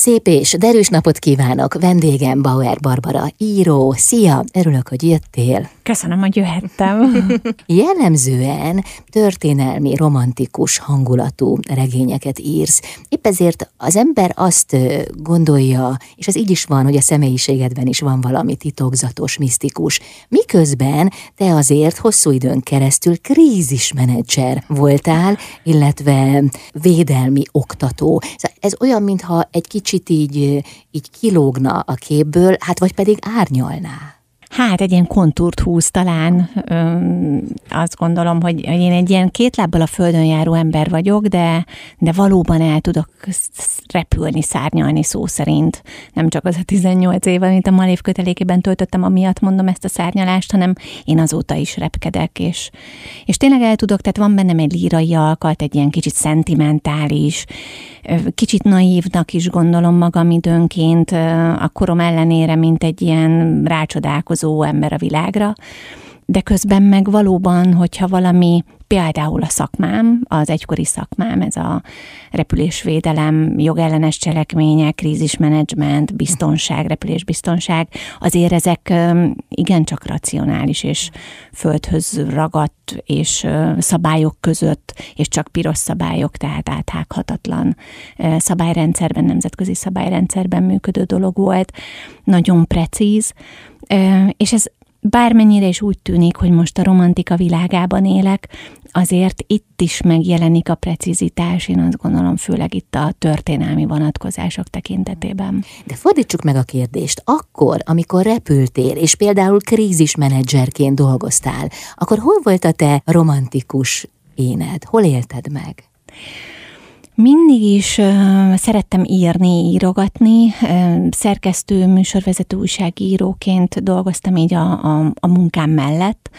Szép és derűs napot kívánok! Vendégem Bauer Barbara, író. Szia! Örülök, hogy jöttél. Köszönöm, hogy jöhettem. Jellemzően történelmi, romantikus hangulatú regényeket írsz. Épp ezért az ember azt gondolja, és az így is van, hogy a személyiségedben is van valami titokzatos, misztikus. Miközben te azért hosszú időn keresztül krízismenedzser voltál, illetve védelmi oktató. Szóval ez olyan, mintha egy kicsit így, így kilógna a képből, hát vagy pedig árnyalná. Hát egy ilyen kontúrt húz talán. Öm, azt gondolom, hogy én egy ilyen két lábbal a földön járó ember vagyok, de, de valóban el tudok repülni, szárnyalni szó szerint. Nem csak az a 18 év, amit a Malév kötelékében töltöttem, amiatt mondom ezt a szárnyalást, hanem én azóta is repkedek, és, és tényleg el tudok, tehát van bennem egy lírai alkat, egy ilyen kicsit szentimentális, kicsit naívnak is gondolom magam időnként, a korom ellenére, mint egy ilyen rácsodálkozó ember a világra, de közben meg valóban, hogyha valami például a szakmám, az egykori szakmám, ez a repülésvédelem, jogellenes cselekmények, krízismenedzsment, biztonság, repülésbiztonság, azért ezek igencsak racionális és földhöz ragadt és szabályok között, és csak piros szabályok, tehát áthághatatlan szabályrendszerben, nemzetközi szabályrendszerben működő dolog volt, nagyon precíz, és ez bármennyire is úgy tűnik, hogy most a romantika világában élek, azért itt is megjelenik a precizitás, én azt gondolom, főleg itt a történelmi vonatkozások tekintetében. De fordítsuk meg a kérdést. Akkor, amikor repültél, és például krízismenedzserként dolgoztál, akkor hol volt a te romantikus éned? Hol élted meg? Mindig is uh, szerettem írni, írogatni, uh, szerkesztő, műsorvezető újságíróként dolgoztam így a, a, a munkám mellett,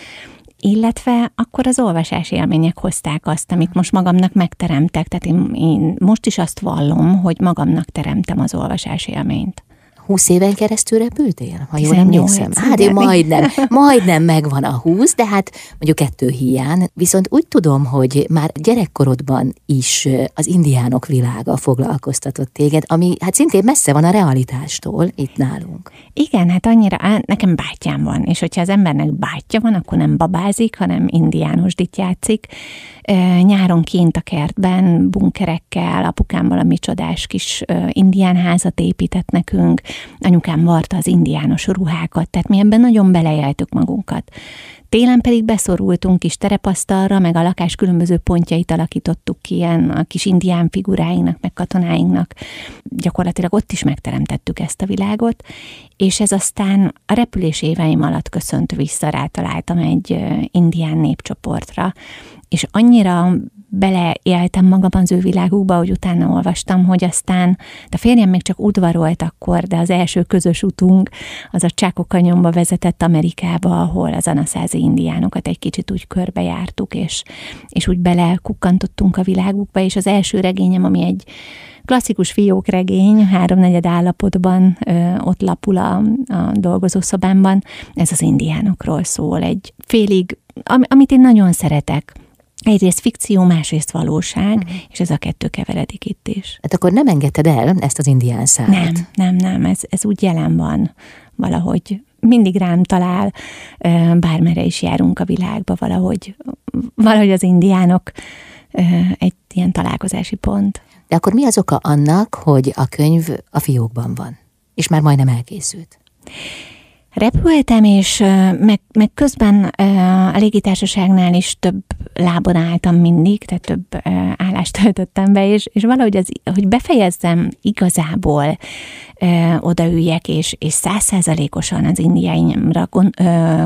illetve akkor az olvasás élmények hozták azt, amit most magamnak megteremtek. Tehát én, én most is azt vallom, hogy magamnak teremtem az olvasás élményt. 20 éven keresztül repültél, ha jól emlékszem? Hát én majdnem, majdnem megvan a 20, de hát mondjuk kettő hiány. Viszont úgy tudom, hogy már gyerekkorodban is az indiánok világa foglalkoztatott téged, ami hát szintén messze van a realitástól itt nálunk. Igen, hát annyira, nekem bátyám van, és hogyha az embernek bátyja van, akkor nem babázik, hanem indiánosdit játszik. Nyáron kint a kertben, bunkerekkel, apukám valami csodás kis indián házat épített nekünk, anyukám varta az indiános ruhákat, tehát mi ebben nagyon belejeltük magunkat. Télen pedig beszorultunk kis terepasztalra, meg a lakás különböző pontjait alakítottuk ki ilyen a kis indián figuráinknak, meg katonáinknak. Gyakorlatilag ott is megteremtettük ezt a világot, és ez aztán a repülés éveim alatt köszönt vissza, rátaláltam egy indián népcsoportra, és annyira beleéltem magam az ő világukba, hogy utána olvastam, hogy aztán, a férjem még csak udvarolt akkor, de az első közös utunk az a Csákokanyomba vezetett Amerikába, ahol az anaszázi indiánokat egy kicsit úgy körbejártuk, és, és úgy belekukkantottunk a világukba, és az első regényem, ami egy klasszikus fiókregény, háromnegyed állapotban ö, ott lapul a, a dolgozószobámban, ez az indiánokról szól, egy félig, am, amit én nagyon szeretek, egyrészt fikció, másrészt valóság, uh-huh. és ez a kettő keveredik itt is. Hát akkor nem engedted el ezt az indián szállat? Nem, nem, nem, ez, ez úgy jelen van valahogy mindig rám talál, bármere is járunk a világba, valahogy, valahogy az indiánok egy ilyen találkozási pont. De akkor mi az oka annak, hogy a könyv a fiókban van, és már majdnem elkészült? Repültem, és meg, meg közben a légitársaságnál is több lábon álltam mindig, tehát több állást töltöttem be, és, és valahogy az, hogy befejezzem igazából odaüljek, és, és az indiáimra kon,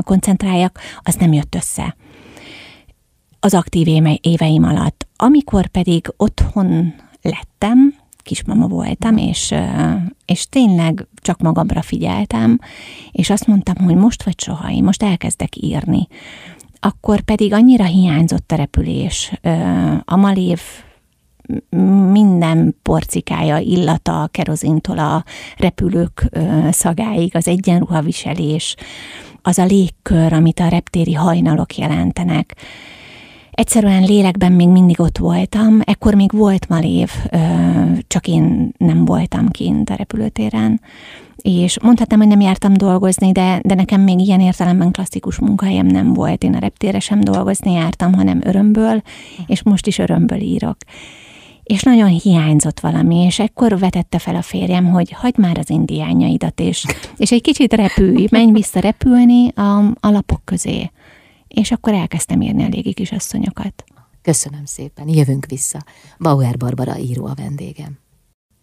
koncentráljak, az nem jött össze az aktív éveim alatt. Amikor pedig otthon lettem, kismama voltam, és, és tényleg csak magamra figyeltem, és azt mondtam, hogy most vagy soha, én most elkezdek írni. Akkor pedig annyira hiányzott a repülés. A malév minden porcikája, illata, a kerozintól a repülők szagáig, az egyenruhaviselés, az a légkör, amit a reptéri hajnalok jelentenek Egyszerűen lélekben még mindig ott voltam, ekkor még volt Malév, csak én nem voltam kint a repülőtéren, és mondhatnám, hogy nem jártam dolgozni, de, de nekem még ilyen értelemben klasszikus munkahelyem nem volt. Én a reptére sem dolgozni jártam, hanem örömből, és most is örömből írok. És nagyon hiányzott valami, és ekkor vetette fel a férjem, hogy hagyd már az indiányaidat, és, és egy kicsit repülj, menj vissza repülni a, a lapok közé. És akkor elkezdtem írni a légi kisasszonyokat. Köszönöm szépen, jövünk vissza. Bauer Barbara író a vendégem.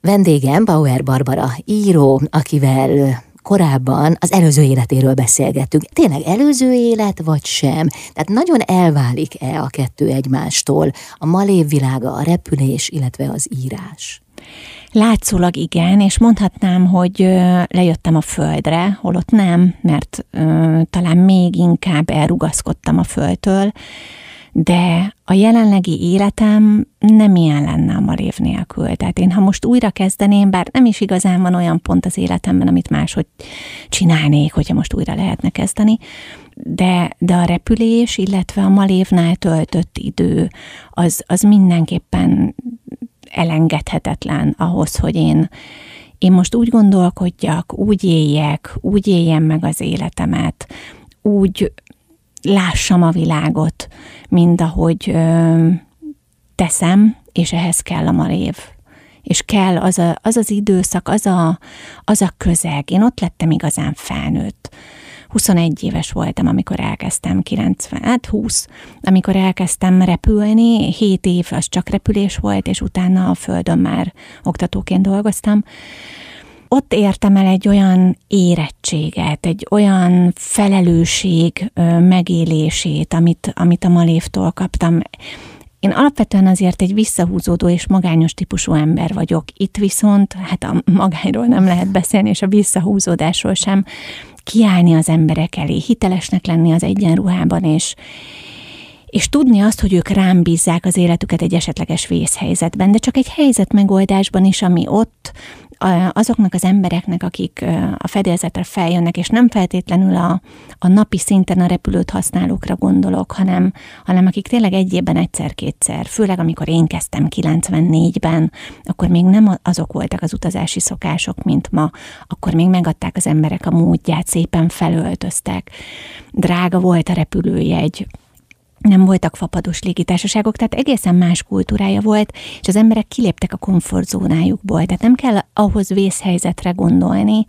Vendégem Bauer Barbara író, akivel korábban az előző életéről beszélgettünk. Tényleg előző élet, vagy sem? Tehát nagyon elválik-e a kettő egymástól? A malév világa, a repülés, illetve az írás? Látszólag igen, és mondhatnám, hogy lejöttem a földre, holott nem, mert ö, talán még inkább elrugaszkodtam a földtől, de a jelenlegi életem nem ilyen lenne a marév nélkül. Tehát én, ha most újra kezdeném, bár nem is igazán van olyan pont az életemben, amit máshogy csinálnék, hogyha most újra lehetne kezdeni, de, de a repülés, illetve a malévnál töltött idő, az, az mindenképpen elengedhetetlen ahhoz, hogy én, én most úgy gondolkodjak, úgy éljek, úgy éljem meg az életemet, úgy lássam a világot, mint ahogy ö, teszem, és ehhez kell a marév. És kell az, a, az az időszak, az a, az a közeg. Én ott lettem igazán felnőtt. 21 éves voltam, amikor elkezdtem, 90, hát 20, amikor elkezdtem repülni, 7 év az csak repülés volt, és utána a földön már oktatóként dolgoztam ott értem el egy olyan érettséget, egy olyan felelősség megélését, amit, amit a Malévtól kaptam. Én alapvetően azért egy visszahúzódó és magányos típusú ember vagyok. Itt viszont, hát a magányról nem lehet beszélni, és a visszahúzódásról sem kiállni az emberek elé, hitelesnek lenni az egyenruhában, és, és tudni azt, hogy ők rám bízzák az életüket egy esetleges vészhelyzetben, de csak egy helyzet megoldásban is, ami ott azoknak az embereknek, akik a fedélzetre feljönnek, és nem feltétlenül a, a napi szinten a repülőt használókra gondolok, hanem, hanem akik tényleg egy évben egyszer-kétszer, főleg amikor én kezdtem 94-ben, akkor még nem azok voltak az utazási szokások, mint ma, akkor még megadták az emberek a módját, szépen felöltöztek. Drága volt a repülőjegy, nem voltak fapados légitársaságok, tehát egészen más kultúrája volt, és az emberek kiléptek a komfortzónájukból. Tehát nem kell ahhoz vészhelyzetre gondolni,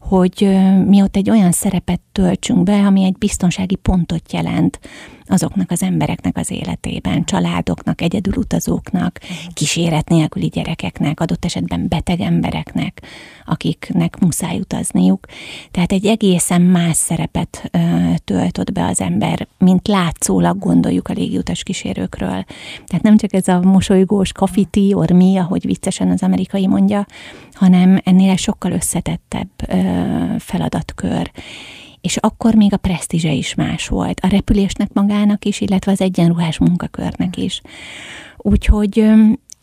hogy mi ott egy olyan szerepet töltsünk be, ami egy biztonsági pontot jelent azoknak az embereknek az életében, családoknak, egyedül utazóknak, kíséret nélküli gyerekeknek, adott esetben beteg embereknek, akiknek muszáj utazniuk. Tehát egy egészen más szerepet ö, töltött be az ember, mint látszólag gondoljuk a légiutas kísérőkről. Tehát nem csak ez a mosolygós kafiti, or mi, ahogy viccesen az amerikai mondja, hanem ennél sokkal összetettebb ö, feladatkör és akkor még a presztízse is más volt, a repülésnek magának is, illetve az egyenruhás munkakörnek is. Úgyhogy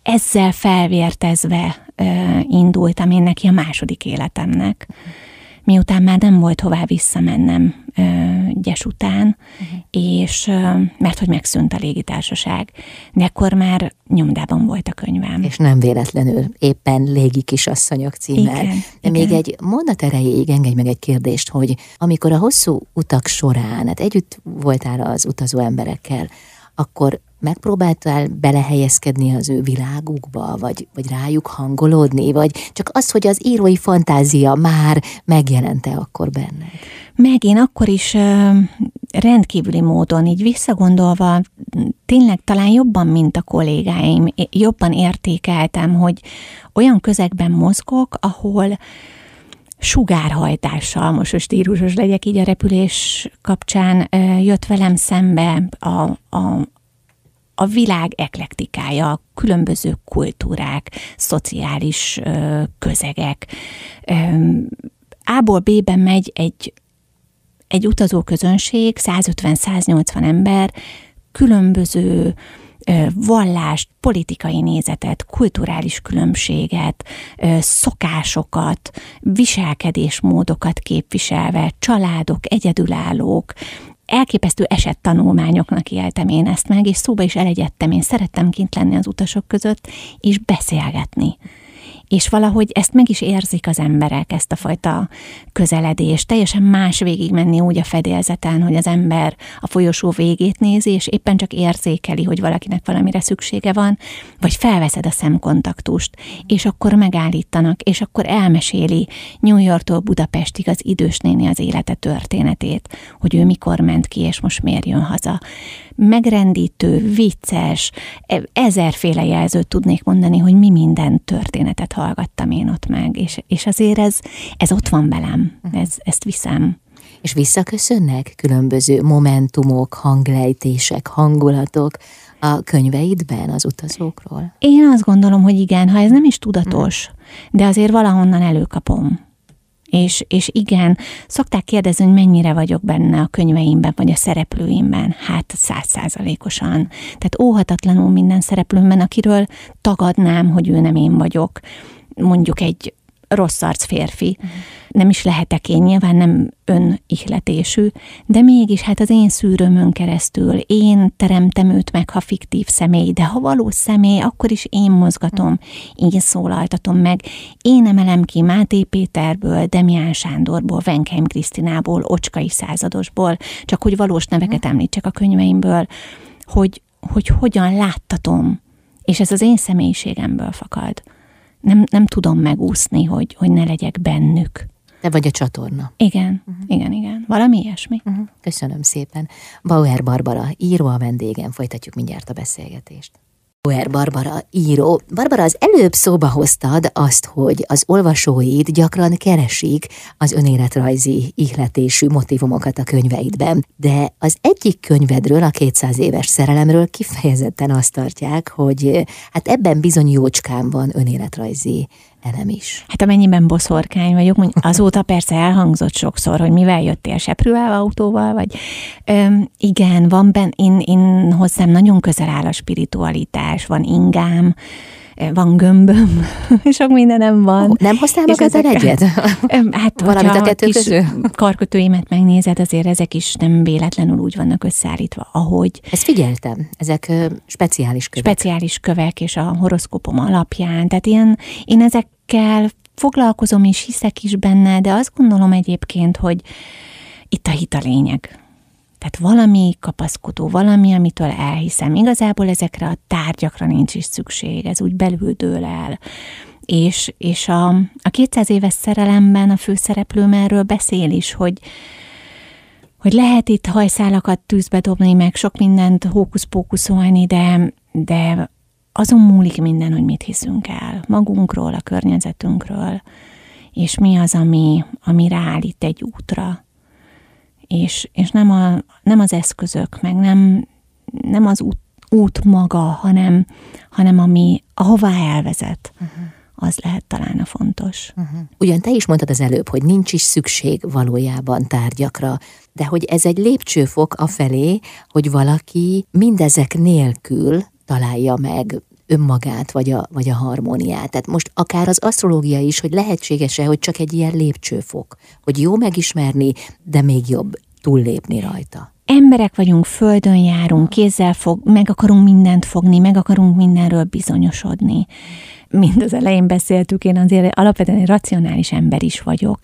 ezzel felvértezve indultam én neki a második életemnek. Miután már nem volt hová visszamennem gyes után, uh-huh. és mert hogy megszűnt a légitársaság, de akkor már nyomdában volt a könyvem. És nem véletlenül, éppen Légi kisasszonyok címmel. Igen, de igen. még egy mondat erejéig engedj meg egy kérdést, hogy amikor a hosszú utak során, hát együtt voltál az utazó emberekkel, akkor megpróbáltál belehelyezkedni az ő világukba, vagy, vagy rájuk hangolódni, vagy csak az, hogy az írói fantázia már megjelente akkor benned? Meg én akkor is rendkívüli módon, így visszagondolva, tényleg talán jobban, mint a kollégáim, jobban értékeltem, hogy olyan közegben mozgok, ahol sugárhajtással, most a stílusos legyek így a repülés kapcsán, jött velem szembe a, a, a világ eklektikája, különböző kultúrák, szociális ö, közegek. Ö, A-ból B-ben megy egy, egy utazóközönség, 150-180 ember, különböző vallást, politikai nézetet, kulturális különbséget, szokásokat, viselkedésmódokat képviselve, családok, egyedülállók, elképesztő esettanulmányoknak éltem én ezt meg, és szóba is elegyedtem. Én szerettem kint lenni az utasok között, és beszélgetni és valahogy ezt meg is érzik az emberek, ezt a fajta közeledést. Teljesen más végig menni úgy a fedélzeten, hogy az ember a folyosó végét nézi, és éppen csak érzékeli, hogy valakinek valamire szüksége van, vagy felveszed a szemkontaktust, és akkor megállítanak, és akkor elmeséli New Yorktól Budapestig az idős néni az élete történetét, hogy ő mikor ment ki, és most miért jön haza megrendítő, vicces, e, ezerféle jelzőt tudnék mondani, hogy mi minden történetet hallgattam én ott meg, és, és azért ez, ez ott van velem, mhm. ez, ezt viszem. És visszaköszönnek különböző momentumok, hanglejtések, hangulatok a könyveidben az utazókról? Én azt gondolom, hogy igen, ha ez nem is tudatos, de azért valahonnan előkapom. És, és igen, szokták kérdezni, hogy mennyire vagyok benne a könyveimben, vagy a szereplőimben. Hát százszázalékosan. Tehát óhatatlanul minden szereplőmben, akiről tagadnám, hogy ő nem én vagyok. Mondjuk egy rossz arc férfi. Nem is lehetek én, nyilván nem önihletésű, de mégis hát az én szűrőmön keresztül én teremtem őt meg, ha fiktív személy, de ha valós személy, akkor is én mozgatom, én szólaltatom meg. Én emelem ki Máté Péterből, Demián Sándorból, Venkheim Krisztinából, Ocskai századosból, csak hogy valós neveket uh-huh. említsek a könyveimből, hogy, hogy hogyan láttatom, és ez az én személyiségemből fakad nem, nem tudom megúszni, hogy, hogy ne legyek bennük. Te vagy a csatorna. Igen, uh-huh. igen, igen. Valami ilyesmi. Uh-huh. Köszönöm szépen. Bauer Barbara, író a vendégem, folytatjuk mindjárt a beszélgetést. Bauer Barbara író. Barbara, az előbb szóba hoztad azt, hogy az olvasóid gyakran keresik az önéletrajzi ihletésű motivumokat a könyveidben, de az egyik könyvedről, a 200 éves szerelemről kifejezetten azt tartják, hogy hát ebben bizony jócskán van önéletrajzi elem is. Hát amennyiben boszorkány vagyok, mondjuk azóta persze elhangzott sokszor, hogy mivel jöttél seprűvel autóval, vagy öm, igen, van benne, én, én hozzám nagyon közel áll a spiritualitás, van ingám, van gömböm, sok mindenem van. Nem hoztál magad egyet? Hát, Valamit a kettő közül? karkötőimet megnézed, azért ezek is nem véletlenül úgy vannak összeállítva, ahogy. Ezt figyeltem, ezek speciális kövek. Speciális kövek, és a horoszkópom alapján, tehát ilyen, én ezekkel foglalkozom és hiszek is benne, de azt gondolom egyébként, hogy itt a hit a lényeg. Tehát valami kapaszkodó, valami, amitől elhiszem. Igazából ezekre a tárgyakra nincs is szükség, ez úgy belül dől el. És, és a, a 200 éves szerelemben a főszereplőm erről beszél is, hogy, hogy lehet itt hajszálakat tűzbe dobni, meg sok mindent hókusz-pókuszolni, de, de azon múlik minden, hogy mit hiszünk el magunkról, a környezetünkről, és mi az, ami, ami ráállít egy útra és, és nem, a, nem az eszközök, meg nem, nem az út, út maga, hanem, hanem ami ahová elvezet. Uh-huh az lehet talán a fontos. Uh-huh. Ugyan te is mondtad az előbb, hogy nincs is szükség valójában tárgyakra, de hogy ez egy lépcsőfok afelé, hogy valaki mindezek nélkül találja meg önmagát, vagy a, vagy a harmóniát. Tehát most akár az asztrológia is, hogy lehetséges-e, hogy csak egy ilyen lépcsőfok, hogy jó megismerni, de még jobb túllépni rajta. Emberek vagyunk, földön járunk, kézzel fog, meg akarunk mindent fogni, meg akarunk mindenről bizonyosodni. Mind az elején beszéltük, én azért alapvetően egy racionális ember is vagyok.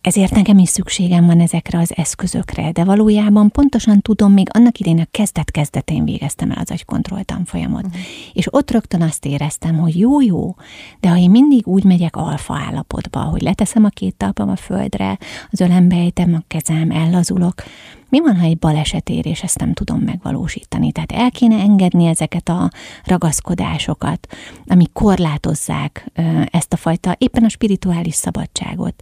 Ezért nekem is szükségem van ezekre az eszközökre, de valójában pontosan tudom, még annak idején a kezdet-kezdetén végeztem el az agykontroll tanfolyamot. Uh-huh. És ott rögtön azt éreztem, hogy jó-jó, de ha én mindig úgy megyek alfa állapotba, hogy leteszem a két talpam a földre, az ölembe ejtem a kezem, ellazulok, mi van, ha egy baleset ér, és ezt nem tudom megvalósítani? Tehát el kéne engedni ezeket a ragaszkodásokat, amik korlátozzák ezt a fajta, éppen a spirituális szabadságot.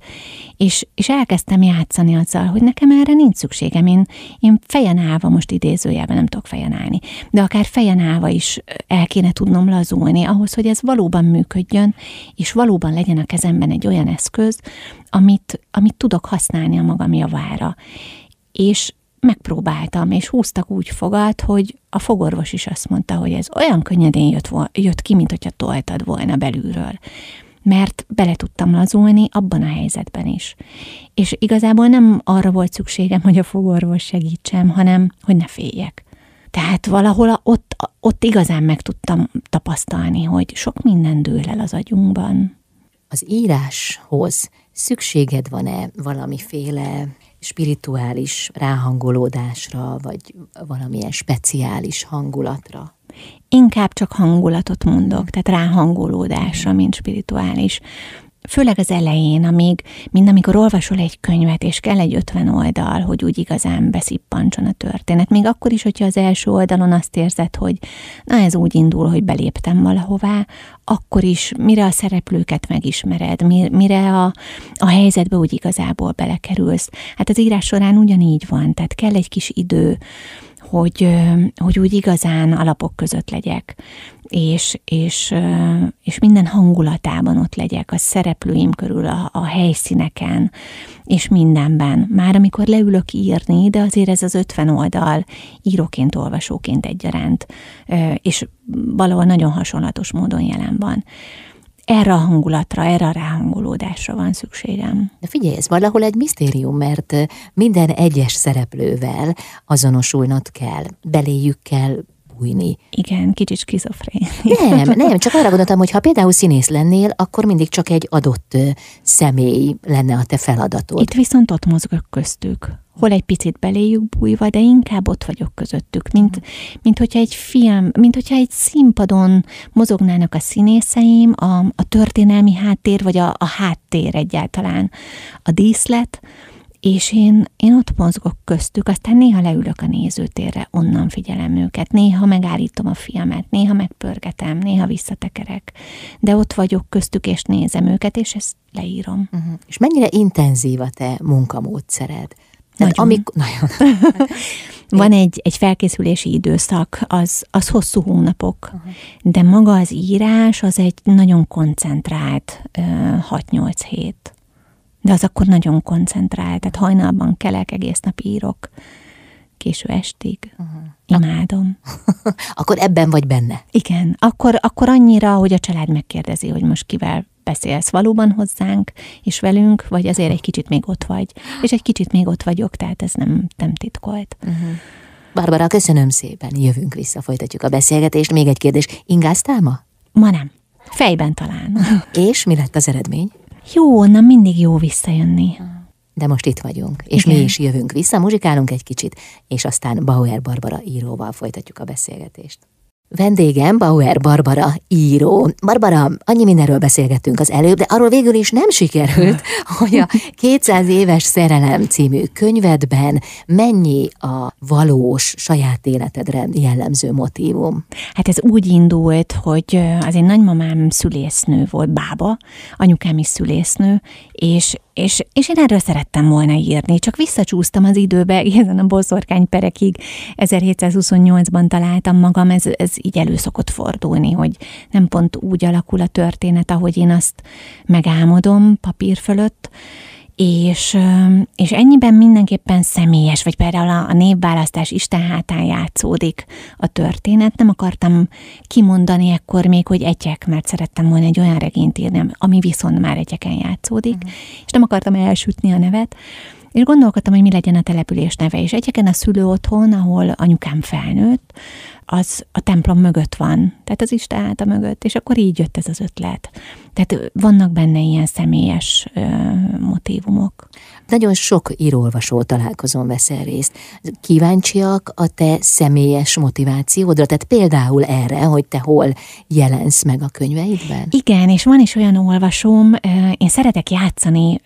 És, és elkezdtem játszani azzal, hogy nekem erre nincs szükségem. Én, én fejen állva, most idézőjelben nem tudok fejen állni, de akár fejen állva is el kéne tudnom lazulni ahhoz, hogy ez valóban működjön, és valóban legyen a kezemben egy olyan eszköz, amit, amit tudok használni a magam javára. És megpróbáltam, és húztak úgy fogat, hogy a fogorvos is azt mondta, hogy ez olyan könnyedén jött, jött ki, mint hogyha toltad volna belülről. mert bele tudtam lazulni abban a helyzetben is. És igazából nem arra volt szükségem, hogy a fogorvos segítsem, hanem hogy ne féljek. Tehát valahol ott, ott igazán meg tudtam tapasztalni, hogy sok minden dől el az agyunkban. Az íráshoz szükséged van-e valamiféle spirituális ráhangolódásra, vagy valamilyen speciális hangulatra? Inkább csak hangulatot mondok, tehát ráhangolódásra, mint spirituális főleg az elején, amíg, mind amikor olvasol egy könyvet, és kell egy 50 oldal, hogy úgy igazán beszippancson a történet. Még akkor is, hogyha az első oldalon azt érzed, hogy na ez úgy indul, hogy beléptem valahová, akkor is, mire a szereplőket megismered, mire a, a helyzetbe úgy igazából belekerülsz. Hát az írás során ugyanígy van, tehát kell egy kis idő, hogy, hogy úgy igazán alapok között legyek, és, és, és minden hangulatában ott legyek, a szereplőim körül, a, a helyszíneken, és mindenben. Már amikor leülök írni, de azért ez az 50 oldal íróként, olvasóként egyaránt, és valahol nagyon hasonlatos módon jelen van erre a hangulatra, erre a ráhangolódásra van szükségem. De figyelj, ez valahol egy misztérium, mert minden egyes szereplővel azonosulnod kell, beléjük kell bújni. Igen, kicsit skizofrén. Nem, nem, csak arra gondoltam, hogy ha például színész lennél, akkor mindig csak egy adott személy lenne a te feladatod. Itt viszont ott mozgok köztük hol egy picit beléjük bújva, de inkább ott vagyok közöttük, mint, mint hogyha egy film, mint hogyha egy színpadon mozognának a színészeim, a, a történelmi háttér, vagy a, a háttér egyáltalán, a díszlet, és én, én ott mozgok köztük, aztán néha leülök a nézőtérre, onnan figyelem őket, néha megállítom a filmet, néha megpörgetem, néha visszatekerek, de ott vagyok köztük, és nézem őket, és ezt leírom. Uh-huh. És mennyire intenzív a te munkamódszered? Tehát nagyon. Amik, nagyon. Van egy, egy felkészülési időszak, az, az hosszú hónapok, uh-huh. de maga az írás az egy nagyon koncentrált uh, 6-8 hét. De az akkor nagyon koncentrált, tehát hajnalban kelek, egész nap írok, késő estig. Uh-huh. Imádom. akkor ebben vagy benne? Igen, akkor, akkor annyira, hogy a család megkérdezi, hogy most kivel beszélsz valóban hozzánk, és velünk, vagy azért egy kicsit még ott vagy. És egy kicsit még ott vagyok, tehát ez nem, nem titkolt. Uh-huh. Barbara, köszönöm szépen. Jövünk vissza, folytatjuk a beszélgetést. Még egy kérdés. Ingáztál ma? Ma nem. Fejben talán. és mi lett az eredmény? Jó, onnan mindig jó visszajönni. De most itt vagyunk, és Igen. mi is jövünk vissza, muzsikálunk egy kicsit, és aztán Bauer Barbara íróval folytatjuk a beszélgetést. Vendégem Bauer Barbara író. Barbara, annyi mindenről beszélgettünk az előbb, de arról végül is nem sikerült, hogy a 200 éves szerelem című könyvedben mennyi a valós saját életedre jellemző motívum. Hát ez úgy indult, hogy az én nagymamám szülésznő volt, bába, anyukám is szülésznő, és és, és én erről szerettem volna írni, csak visszacsúsztam az időbe, ezen a boszorkány perekig. 1728-ban találtam magam, ez, ez így elő fordulni, hogy nem pont úgy alakul a történet, ahogy én azt megálmodom papír fölött, és, és ennyiben mindenképpen személyes, vagy például a, a névválasztás Isten hátán játszódik a történet. Nem akartam kimondani ekkor még, hogy egyek, mert szerettem volna egy olyan regényt írni, ami viszont már egyeken játszódik, uh-huh. és nem akartam elsütni a nevet, és gondolkodtam, hogy mi legyen a település neve, és egyeken a szülő otthon, ahol anyukám felnőtt, az a templom mögött van, tehát az Isten a mögött, és akkor így jött ez az ötlet. Tehát vannak benne ilyen személyes ö, motívumok. Nagyon sok írólvasó találkozón veszel részt. Kíváncsiak a te személyes motivációdra? Tehát például erre, hogy te hol jelensz meg a könyveidben? Igen, és van is olyan olvasóm, én szeretek játszani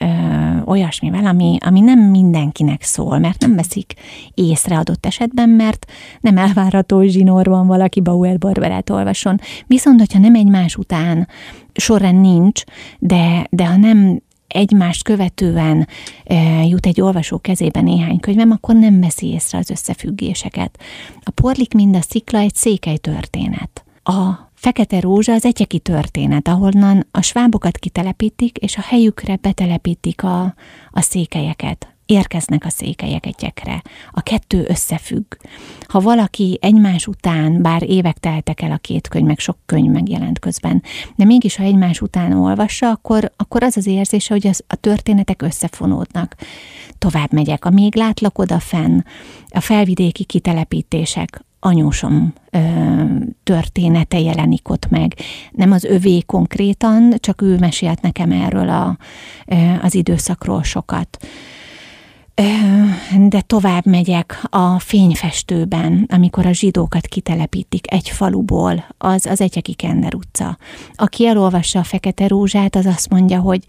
olyasmivel, ami, ami nem mindenkinek szól, mert nem veszik észre adott esetben, mert nem elvárható zsinórban valaki Bauer Barbarát olvason. Viszont, hogyha nem egymás után sorrend nincs, de, de ha nem egymást követően e, jut egy olvasó kezébe néhány könyvem, akkor nem veszi észre az összefüggéseket. A porlik mind a szikla egy székely történet. A Fekete Rózsa az egyeki történet, ahonnan a svábokat kitelepítik, és a helyükre betelepítik a, a székelyeket. Érkeznek a székelyek egyekre. A kettő összefügg. Ha valaki egymás után, bár évek teltek el a két könyv, meg sok könyv megjelent közben, de mégis ha egymás után olvassa, akkor, akkor az az érzése, hogy az, a történetek összefonódnak. Tovább megyek. A még látlak odafenn, a felvidéki kitelepítések, anyósom ö, története jelenik ott meg. Nem az övé konkrétan, csak ő mesélt nekem erről a, ö, az időszakról sokat. De tovább megyek a fényfestőben, amikor a zsidókat kitelepítik egy faluból, az az Egyeki Kender utca. Aki elolvassa a Fekete Rózsát, az azt mondja, hogy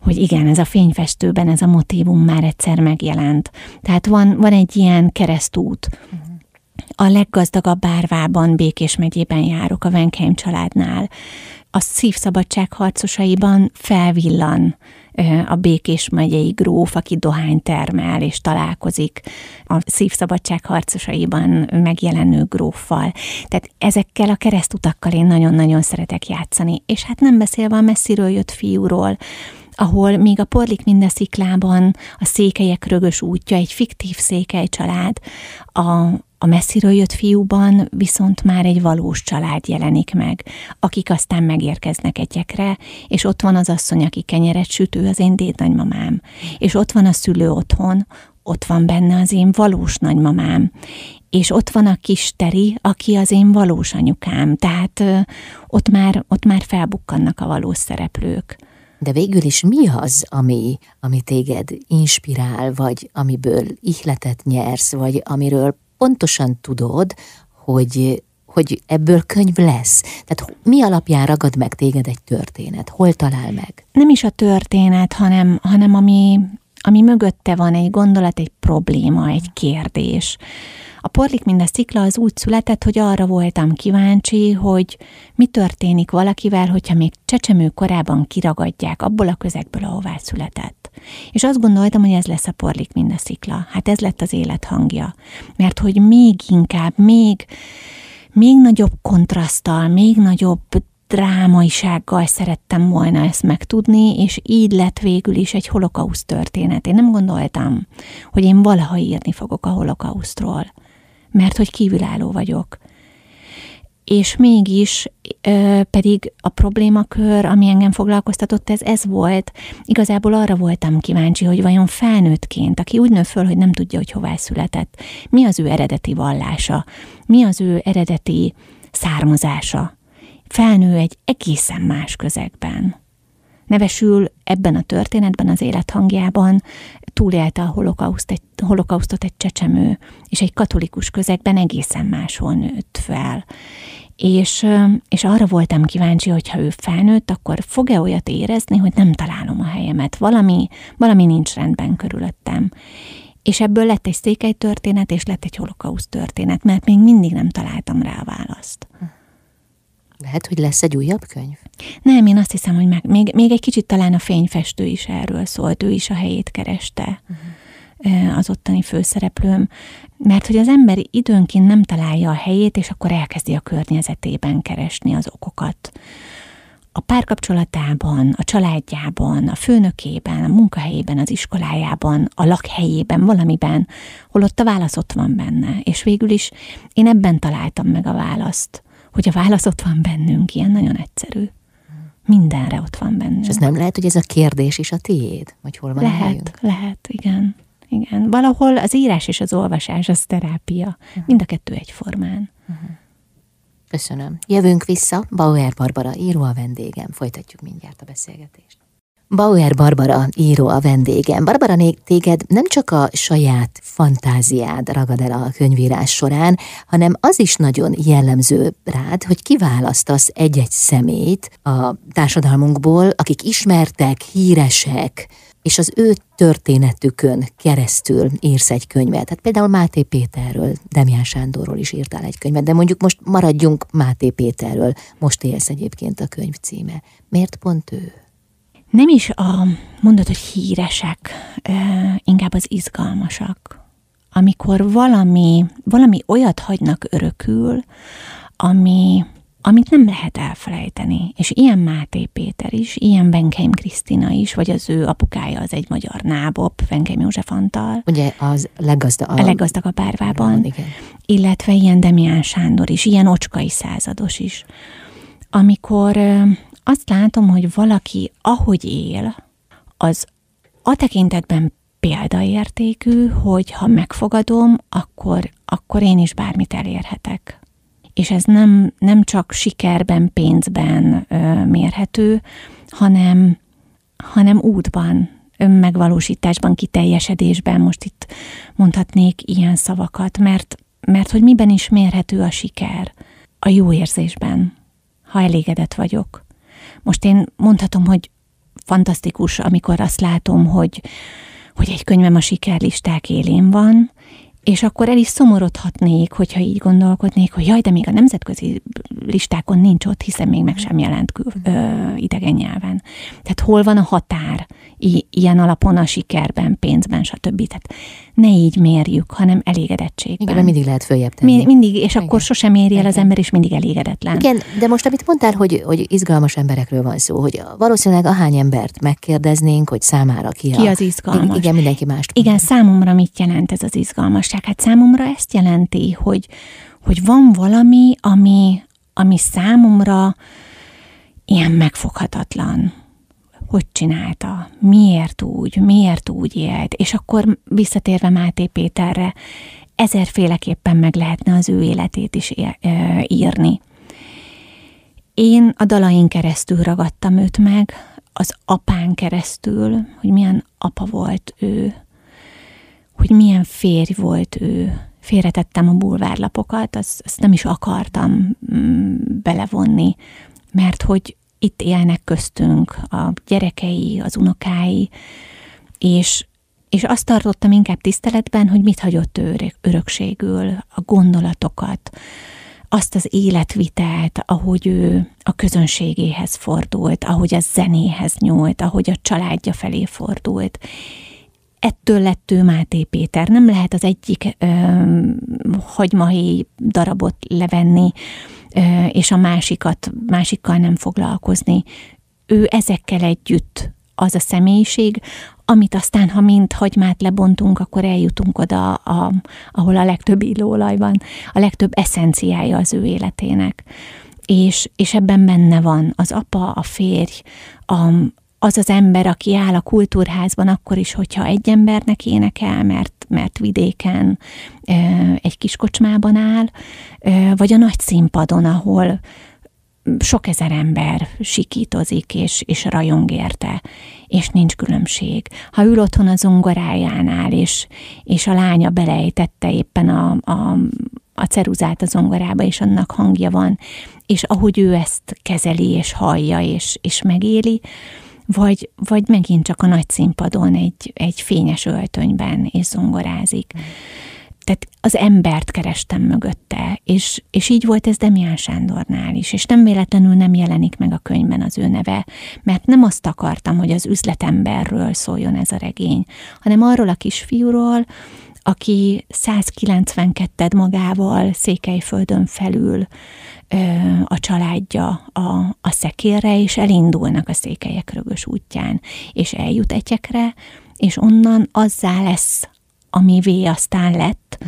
hogy igen, ez a fényfestőben ez a motívum már egyszer megjelent. Tehát van, van egy ilyen keresztút. A leggazdagabb árvában Békés megyében járok a Venkheim családnál. A szívszabadság harcosaiban felvillan a Békés megyei gróf, aki dohány termel és találkozik a szívszabadság harcosaiban megjelenő gróffal. Tehát ezekkel a keresztutakkal én nagyon-nagyon szeretek játszani. És hát nem beszélve a messziről jött fiúról, ahol még a Porlik mindesziklában a székelyek rögös útja, egy fiktív székely család, a, a messziről jött fiúban viszont már egy valós család jelenik meg, akik aztán megérkeznek egyekre, és ott van az asszony, aki kenyeret süt, ő az én dédnagymamám. És ott van a szülő otthon, ott van benne az én valós nagymamám, és ott van a kis Teri, aki az én valós anyukám, tehát ö, ott már, ott már felbukkannak a valós szereplők. De végül is mi az, ami, ami téged inspirál, vagy amiből ihletet nyersz, vagy amiről pontosan tudod, hogy, hogy ebből könyv lesz. Tehát mi alapján ragad meg téged egy történet? Hol talál meg? Nem is a történet, hanem, hanem ami, ami mögötte van egy gondolat, egy probléma, egy kérdés. A Porlik minden szikla az úgy született, hogy arra voltam kíváncsi, hogy mi történik valakivel, hogyha még csecsemő korában kiragadják abból a közegből, ahová született. És azt gondoltam, hogy ez lesz a Porlik minden szikla. Hát ez lett az élet hangja. Mert hogy még inkább, még, még nagyobb kontraszttal, még nagyobb drámaisággal szerettem volna ezt megtudni, és így lett végül is egy holokauszt történet. Én nem gondoltam, hogy én valaha írni fogok a holokausztról mert hogy kívülálló vagyok. És mégis ö, pedig a problémakör, ami engem foglalkoztatott, ez ez volt. Igazából arra voltam kíváncsi, hogy vajon felnőttként, aki úgy nő föl, hogy nem tudja, hogy hová született, mi az ő eredeti vallása, mi az ő eredeti származása. Felnő egy egészen más közegben nevesül ebben a történetben, az élethangjában, túlélte a holokauszt egy, holokausztot egy csecsemő, és egy katolikus közegben egészen máshol nőtt fel. És, és arra voltam kíváncsi, hogy ha ő felnőtt, akkor fog-e olyat érezni, hogy nem találom a helyemet, valami, valami nincs rendben körülöttem. És ebből lett egy székely történet, és lett egy holokauszt történet, mert még mindig nem találtam rá a választ. Lehet, hogy lesz egy újabb könyv? Nem, én azt hiszem, hogy meg, még, még egy kicsit talán a fényfestő is erről szólt, ő is a helyét kereste. Uh-huh. az ottani főszereplőm, mert hogy az ember időnként nem találja a helyét, és akkor elkezdi a környezetében keresni az okokat. A párkapcsolatában, a családjában, a főnökében, a munkahelyében, az iskolájában, a lakhelyében, valamiben, holott a válasz ott van benne. És végül is én ebben találtam meg a választ hogy a válasz ott van bennünk, ilyen nagyon egyszerű. Mindenre ott van bennünk. És ez nem lehet, hogy ez a kérdés is a tiéd? Vagy hol van Lehet, a lehet, igen. Igen. Valahol az írás és az olvasás, az terápia. Uh-huh. Mind a kettő egyformán. Uh-huh. Köszönöm. Jövünk vissza. Bauer Barbara író a vendégem. Folytatjuk mindjárt a beszélgetést. Bauer Barbara író a vendégem. Barbara, téged nem csak a saját fantáziád ragad el a könyvírás során, hanem az is nagyon jellemző rád, hogy kiválasztasz egy-egy szemét a társadalmunkból, akik ismertek, híresek, és az ő történetükön keresztül írsz egy könyvet. Hát például Máté Péterről, Demián Sándorról is írtál egy könyvet, de mondjuk most maradjunk Máté Péterről. Most élsz egyébként a könyv címe. Miért pont ő? Nem is a, mondod, hogy híresek, inkább az izgalmasak. Amikor valami, valami olyat hagynak örökül, ami, amit nem lehet elfelejteni. És ilyen Máté Péter is, ilyen Benkeim Krisztina is, vagy az ő apukája az egy magyar nábob, Benkeim József Antal. Ugye az leggazda, a, a leggazdag a párvában. Igen. Illetve ilyen Demián Sándor is, ilyen ocskai százados is. Amikor azt látom, hogy valaki ahogy él, az a tekintetben példaértékű, hogy ha megfogadom, akkor, akkor én is bármit elérhetek. És ez nem, nem csak sikerben, pénzben ö, mérhető, hanem, hanem útban, önmegvalósításban, kiteljesedésben, most itt mondhatnék ilyen szavakat, mert, mert hogy miben is mérhető a siker? A jó érzésben, ha elégedett vagyok. Most én mondhatom, hogy fantasztikus, amikor azt látom, hogy, hogy egy könyvem a sikerlisták élén van, és akkor el is szomorodhatnék, hogyha így gondolkodnék, hogy jaj, de még a nemzetközi listákon nincs ott, hiszen még meg sem jelent kül, ö, idegen nyelven. Tehát hol van a határ i- ilyen alapon a sikerben, pénzben, stb. Tehát ne így mérjük, hanem elégedettségben. Igen, mert mindig lehet följebb tenni. Mi, mindig, és Igen. akkor sosem éri el az ember, és mindig elégedetlen. Igen, de most amit mondtál, hogy, hogy izgalmas emberekről van szó, hogy valószínűleg ahány embert megkérdeznénk, hogy számára ki, ki a... az izgalmas. Igen, mindenki mást. Igen, számomra mit jelent ez az izgalmasság? Hát számomra ezt jelenti, hogy, hogy van valami, ami, ami számomra ilyen megfoghatatlan. Hogy csinálta, miért úgy, miért úgy élt, és akkor visszatérve Máté Péterre, ezerféleképpen meg lehetne az ő életét is írni. Én a dalain keresztül ragadtam őt meg, az apán keresztül, hogy milyen apa volt ő, milyen férj volt ő. Félretettem a bulvárlapokat, azt, azt nem is akartam mm, belevonni, mert hogy itt élnek köztünk a gyerekei, az unokái, és, és azt tartottam inkább tiszteletben, hogy mit hagyott ő örökségül, a gondolatokat, azt az életvitelt, ahogy ő a közönségéhez fordult, ahogy a zenéhez nyúlt, ahogy a családja felé fordult. Ettől lett ő Máté Péter. Nem lehet az egyik ö, hagymahi darabot levenni, és a másikat, másikkal nem foglalkozni. Ő ezekkel együtt az a személyiség, amit aztán, ha mind hagymát lebontunk, akkor eljutunk oda, a, ahol a legtöbb illóolaj van, a legtöbb eszenciája az ő életének. És, és ebben benne van az apa, a férj, a, az az ember, aki áll a kultúrházban, akkor is, hogyha egy embernek énekel, mert, mert vidéken egy kis kocsmában áll, vagy a nagy színpadon, ahol sok ezer ember sikítozik és, és rajong érte, és nincs különbség. Ha ül otthon a zongorájánál, és, és a lánya belejtette éppen a, a, a ceruzát a zongorába, és annak hangja van, és ahogy ő ezt kezeli, és hallja, és, és megéli, vagy, vagy megint csak a nagy színpadon egy, egy fényes öltönyben és zongorázik. Tehát az embert kerestem mögötte, és, és így volt ez Demián Sándornál is, és nem véletlenül nem jelenik meg a könyvben az ő neve, mert nem azt akartam, hogy az üzletemberről szóljon ez a regény, hanem arról a kisfiúról, aki 192 magával Székelyföldön felül a családja a, a szekérre, és elindulnak a székelyek rögös útján, és eljut egyekre, és onnan azzá lesz, amivé aztán lett,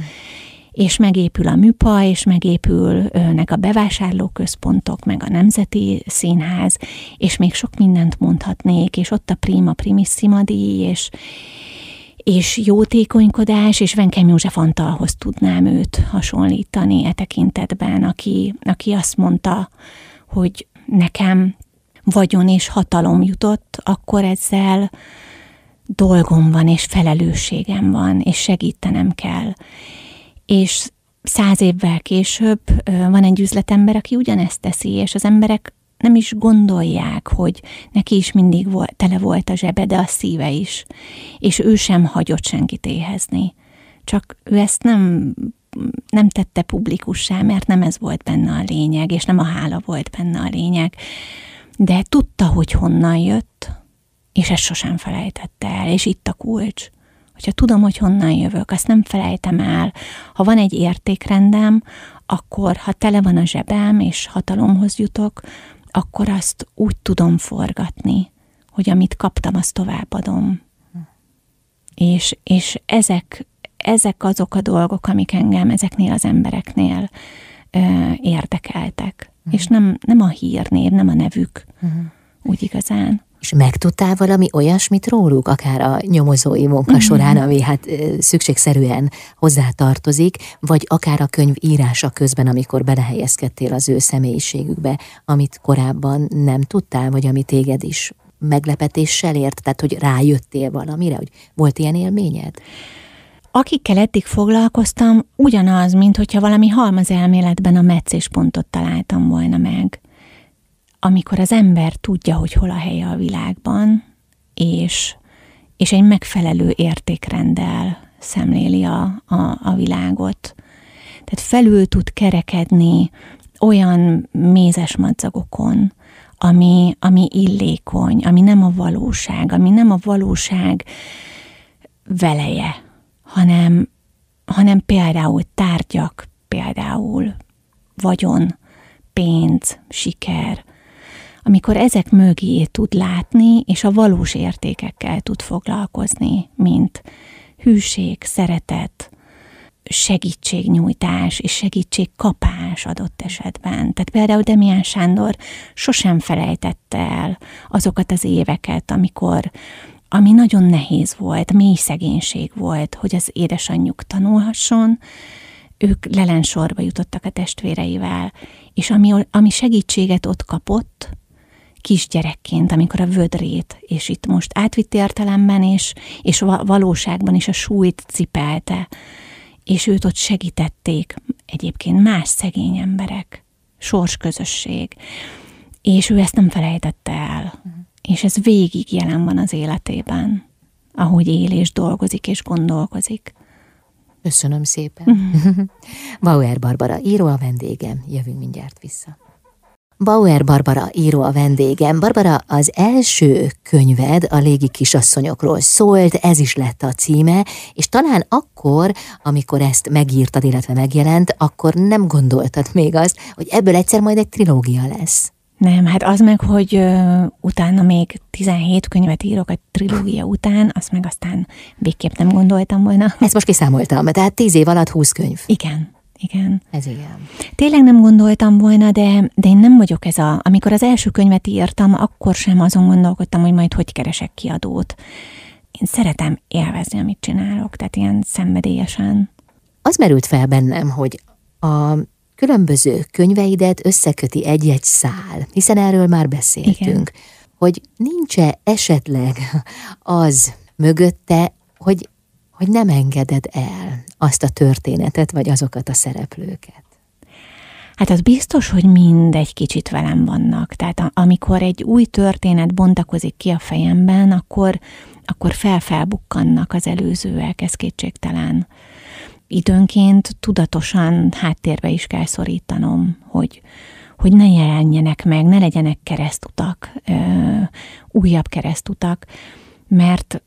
és megépül a műpa, és megépülnek a bevásárlóközpontok, meg a Nemzeti Színház, és még sok mindent mondhatnék, és ott a Prima Primissima díj, és, és jótékonykodás, és Venkem József Antalhoz tudnám őt hasonlítani e tekintetben, aki, aki azt mondta, hogy nekem vagyon és hatalom jutott, akkor ezzel dolgom van, és felelősségem van, és segítenem kell. És száz évvel később van egy üzletember, aki ugyanezt teszi, és az emberek nem is gondolják, hogy neki is mindig volt, tele volt a zsebe, de a szíve is. És ő sem hagyott senkit éhezni. Csak ő ezt nem, nem tette publikussá, mert nem ez volt benne a lényeg, és nem a hála volt benne a lényeg. De tudta, hogy honnan jött, és ezt sosem felejtette el, és itt a kulcs, hogyha tudom, hogy honnan jövök, azt nem felejtem el. Ha van egy értékrendem, akkor ha tele van a zsebem, és hatalomhoz jutok, akkor azt úgy tudom forgatni, hogy amit kaptam, azt továbbadom. És, és ezek, ezek azok a dolgok, amik engem ezeknél az embereknél ö, érdekeltek. Uh-huh. És nem, nem a hírnév, nem a nevük, uh-huh. úgy igazán. És megtudtál valami olyasmit róluk, akár a nyomozói munka uh-huh. során, ami hát szükségszerűen hozzátartozik, vagy akár a könyv írása közben, amikor belehelyezkedtél az ő személyiségükbe, amit korábban nem tudtál, vagy ami téged is meglepetéssel ért, tehát hogy rájöttél valamire, hogy volt ilyen élményed? Akikkel eddig foglalkoztam, ugyanaz, mint hogyha valami halmaz elméletben a meccéspontot találtam volna meg. Amikor az ember tudja, hogy hol a helye a világban, és, és egy megfelelő értékrenddel szemléli a, a, a világot. Tehát felül tud kerekedni olyan mézes madzagokon, ami, ami illékony, ami nem a valóság, ami nem a valóság veleje, hanem, hanem például tárgyak, például vagyon, pénz, siker, amikor ezek mögé tud látni, és a valós értékekkel tud foglalkozni, mint hűség, szeretet, segítségnyújtás és segítségkapás adott esetben. Tehát például Demián Sándor sosem felejtette el azokat az éveket, amikor ami nagyon nehéz volt, mély szegénység volt, hogy az édesanyjuk tanulhasson, ők lelensorba jutottak a testvéreivel, és ami, ami segítséget ott kapott, kisgyerekként, amikor a vödrét, és itt most átvitt értelemben, és, és valóságban is a súlyt cipelte, és őt ott segítették egyébként más szegény emberek, sorsközösség, és ő ezt nem felejtette el. Uh-huh. És ez végig jelen van az életében, ahogy él és dolgozik és gondolkozik. Köszönöm szépen. Uh-huh. Bauer Barbara, író a vendégem. Jövünk mindjárt vissza. Bauer Barbara író a vendégem. Barbara, az első könyved a légi kisasszonyokról szólt, ez is lett a címe, és talán akkor, amikor ezt megírtad, illetve megjelent, akkor nem gondoltad még azt, hogy ebből egyszer majd egy trilógia lesz. Nem, hát az meg, hogy ö, utána még 17 könyvet írok a trilógia után, azt meg aztán végképp nem gondoltam volna. Ezt most kiszámoltam, tehát 10 év alatt 20 könyv. Igen, igen. Ez igen. Tényleg nem gondoltam volna, de, de én nem vagyok ez a... Amikor az első könyvet írtam, akkor sem azon gondolkodtam, hogy majd hogy keresek kiadót. Én szeretem élvezni, amit csinálok, tehát ilyen szenvedélyesen. Az merült fel bennem, hogy a különböző könyveidet összeköti egy-egy szál, hiszen erről már beszéltünk, Igen. hogy nincs-e esetleg az mögötte, hogy, hogy nem engeded el azt a történetet, vagy azokat a szereplőket? Hát az biztos, hogy mind egy kicsit velem vannak. Tehát amikor egy új történet bontakozik ki a fejemben, akkor, akkor felfelbukkannak az előzőek, ez kétségtelen időnként tudatosan háttérbe is kell szorítanom, hogy, hogy ne jelenjenek meg, ne legyenek keresztutak, ö, újabb keresztutak, mert,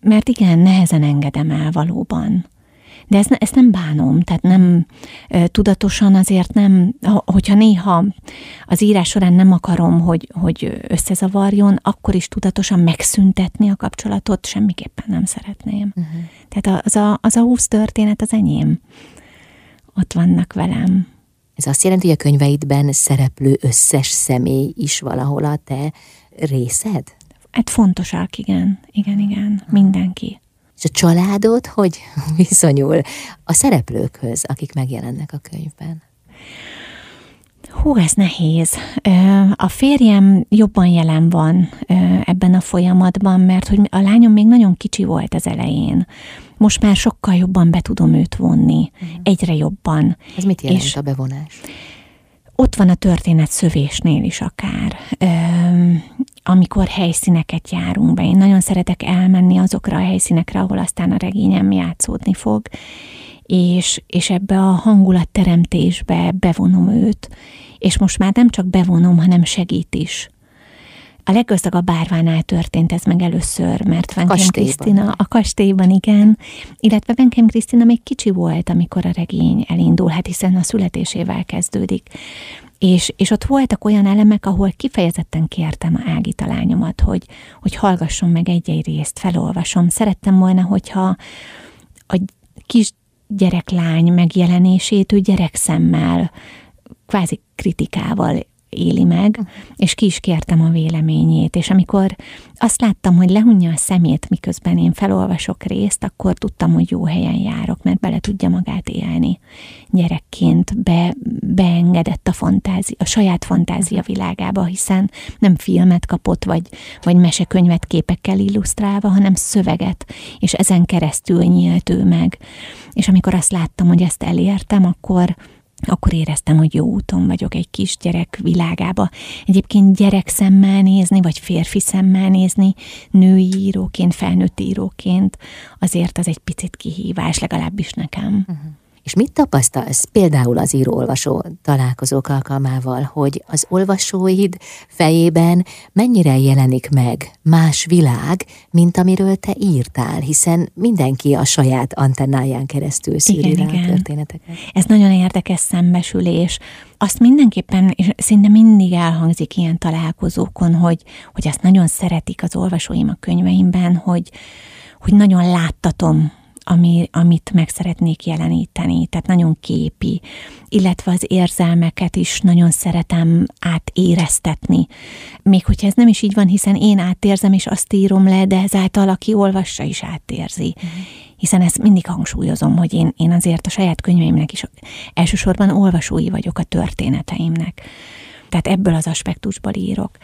mert igen, nehezen engedem el valóban. De ezt, ezt nem bánom, tehát nem tudatosan azért nem, hogyha néha az írás során nem akarom, hogy, hogy összezavarjon, akkor is tudatosan megszüntetni a kapcsolatot, semmiképpen nem szeretném. Uh-huh. Tehát az a, az a húsz történet az enyém. Ott vannak velem. Ez azt jelenti, hogy a könyveidben szereplő összes személy is valahol a te részed? Hát fontosak, igen. Igen, igen. Mindenki. És a családod hogy viszonyul a szereplőkhöz, akik megjelennek a könyvben? Hú, ez nehéz. A férjem jobban jelen van ebben a folyamatban, mert hogy a lányom még nagyon kicsi volt az elején. Most már sokkal jobban be tudom őt vonni, mm. egyre jobban. Ez mit jelent és a bevonás? Ott van a történet szövésnél is akár amikor helyszíneket járunk be. Én nagyon szeretek elmenni azokra a helyszínekre, ahol aztán a regényem játszódni fog, és, és ebbe a hangulatteremtésbe bevonom őt, és most már nem csak bevonom, hanem segít is. A leggazdagabb bárvánál történt ez meg először, mert Venkem Krisztina a kastélyban, igen, illetve Venkem Krisztina még kicsi volt, amikor a regény elindul, hát hiszen a születésével kezdődik. És, és ott voltak olyan elemek, ahol kifejezetten kértem a Ágita lányomat, hogy, hogy hallgasson meg egy-egy részt, felolvasom. Szerettem volna, hogyha a kis gyereklány megjelenését ő gyerekszemmel, kvázi kritikával éli meg, és ki is kértem a véleményét, és amikor azt láttam, hogy lehunja a szemét, miközben én felolvasok részt, akkor tudtam, hogy jó helyen járok, mert bele tudja magát élni gyerekként, be, beengedett a fantázia, a saját fantázia világába, hiszen nem filmet kapott, vagy, vagy mesekönyvet képekkel illusztrálva, hanem szöveget, és ezen keresztül nyílt ő meg. És amikor azt láttam, hogy ezt elértem, akkor akkor éreztem, hogy jó úton vagyok egy kisgyerek világába. Egyébként gyerek szemmel nézni, vagy férfi szemmel nézni, női íróként, felnőtt íróként, azért az egy picit kihívás, legalábbis nekem. Uh-huh. És mit tapasztalsz például az író-olvasó találkozók alkalmával, hogy az olvasóid fejében mennyire jelenik meg más világ, mint amiről te írtál, hiszen mindenki a saját antennáján keresztül szűri igen, igen. a történeteket. Ez nagyon érdekes szembesülés. Azt mindenképpen, és szinte mindig elhangzik ilyen találkozókon, hogy, hogy azt nagyon szeretik az olvasóim a könyveimben, hogy, hogy nagyon láttatom ami, amit meg szeretnék jeleníteni, tehát nagyon képi, illetve az érzelmeket is nagyon szeretem átéreztetni. Még hogyha ez nem is így van, hiszen én átérzem, és azt írom le, de ezáltal, aki olvassa, is átérzi. Mm. Hiszen ezt mindig hangsúlyozom, hogy én, én azért a saját könyveimnek is elsősorban olvasói vagyok a történeteimnek. Tehát ebből az aspektusból írok.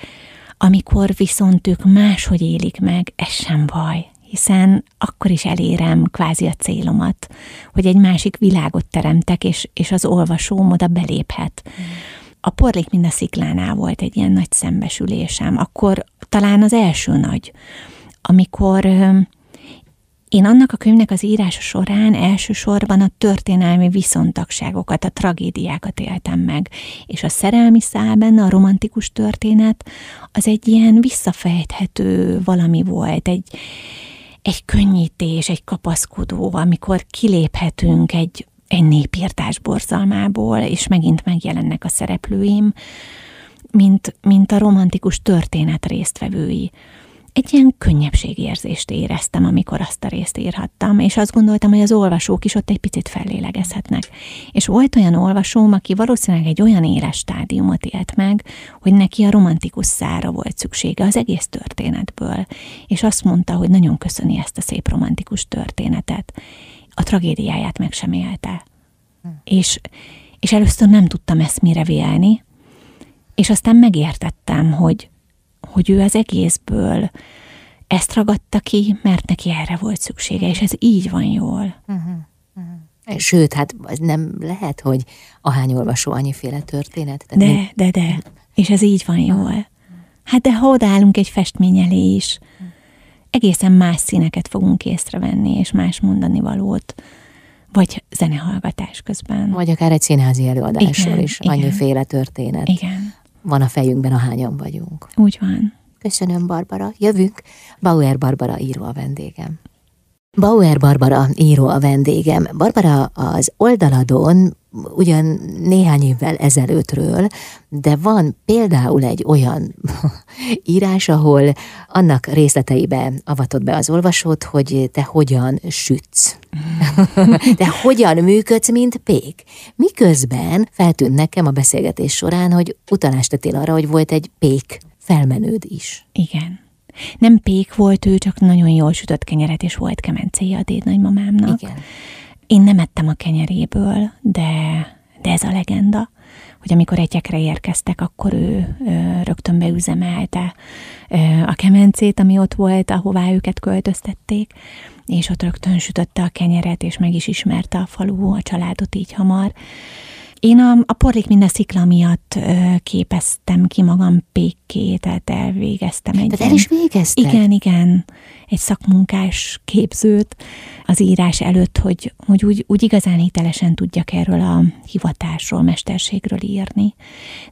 Amikor viszont ők máshogy élik meg, ez sem baj hiszen akkor is elérem kvázi a célomat, hogy egy másik világot teremtek, és, és az olvasóm oda beléphet. A porlék mind a sziklánál volt egy ilyen nagy szembesülésem, akkor talán az első nagy, amikor én annak a könyvnek az írása során elsősorban a történelmi viszontagságokat, a tragédiákat éltem meg, és a szerelmi szál a romantikus történet, az egy ilyen visszafejthető valami volt, egy, egy könnyítés, egy kapaszkodó, amikor kiléphetünk egy, egy népírtás borzalmából, és megint megjelennek a szereplőim, mint, mint a romantikus történet résztvevői egy ilyen könnyebbségérzést éreztem, amikor azt a részt írhattam, és azt gondoltam, hogy az olvasók is ott egy picit fellélegezhetnek. És volt olyan olvasóm, aki valószínűleg egy olyan éles stádiumot élt meg, hogy neki a romantikus szára volt szüksége az egész történetből, és azt mondta, hogy nagyon köszöni ezt a szép romantikus történetet. A tragédiáját meg sem élte. Hm. És, és először nem tudtam ezt mire vélni, és aztán megértettem, hogy, hogy ő az egészből ezt ragadta ki, mert neki erre volt szüksége, és ez így van jól. Uh-huh. Uh-huh. Sőt, hát az nem lehet, hogy ahány olvasó annyiféle történet. De, mi... de, de. És ez így van jól. Hát de ha odállunk egy festmény elé is, egészen más színeket fogunk észrevenni, és más mondani valót, vagy zenehallgatás közben. Vagy akár egy színházi előadásról igen, is, igen. annyiféle történet. Igen van a fejünkben, ahányan vagyunk. Úgy van. Köszönöm, Barbara. Jövünk. Bauer Barbara író a vendégem. Bauer Barbara író a vendégem. Barbara az oldaladon ugyan néhány évvel ezelőttről, de van például egy olyan írás, ahol annak részleteibe avatott be az olvasót, hogy te hogyan sütsz. te hogyan működsz, mint pék. Miközben feltűnt nekem a beszélgetés során, hogy utalást tettél arra, hogy volt egy pék felmenőd is. Igen. Nem pék volt ő, csak nagyon jól sütött kenyeret, és volt kemencéje a déd nagymamámnak. Igen. Én nem ettem a kenyeréből, de, de ez a legenda, hogy amikor egyekre érkeztek, akkor ő ö, rögtön beüzemelte ö, a kemencét, ami ott volt, ahová őket költöztették, és ott rögtön sütötte a kenyeret, és meg is ismerte a falu, a családot így hamar. Én a, a porlik minden szikla miatt ö, képeztem ki magam pékké, tehát elvégeztem egy. Tehát el is végeztem? Igen, igen. Egy szakmunkás képzőt az írás előtt, hogy, hogy úgy, úgy igazán hitelesen tudjak erről a hivatásról, mesterségről írni.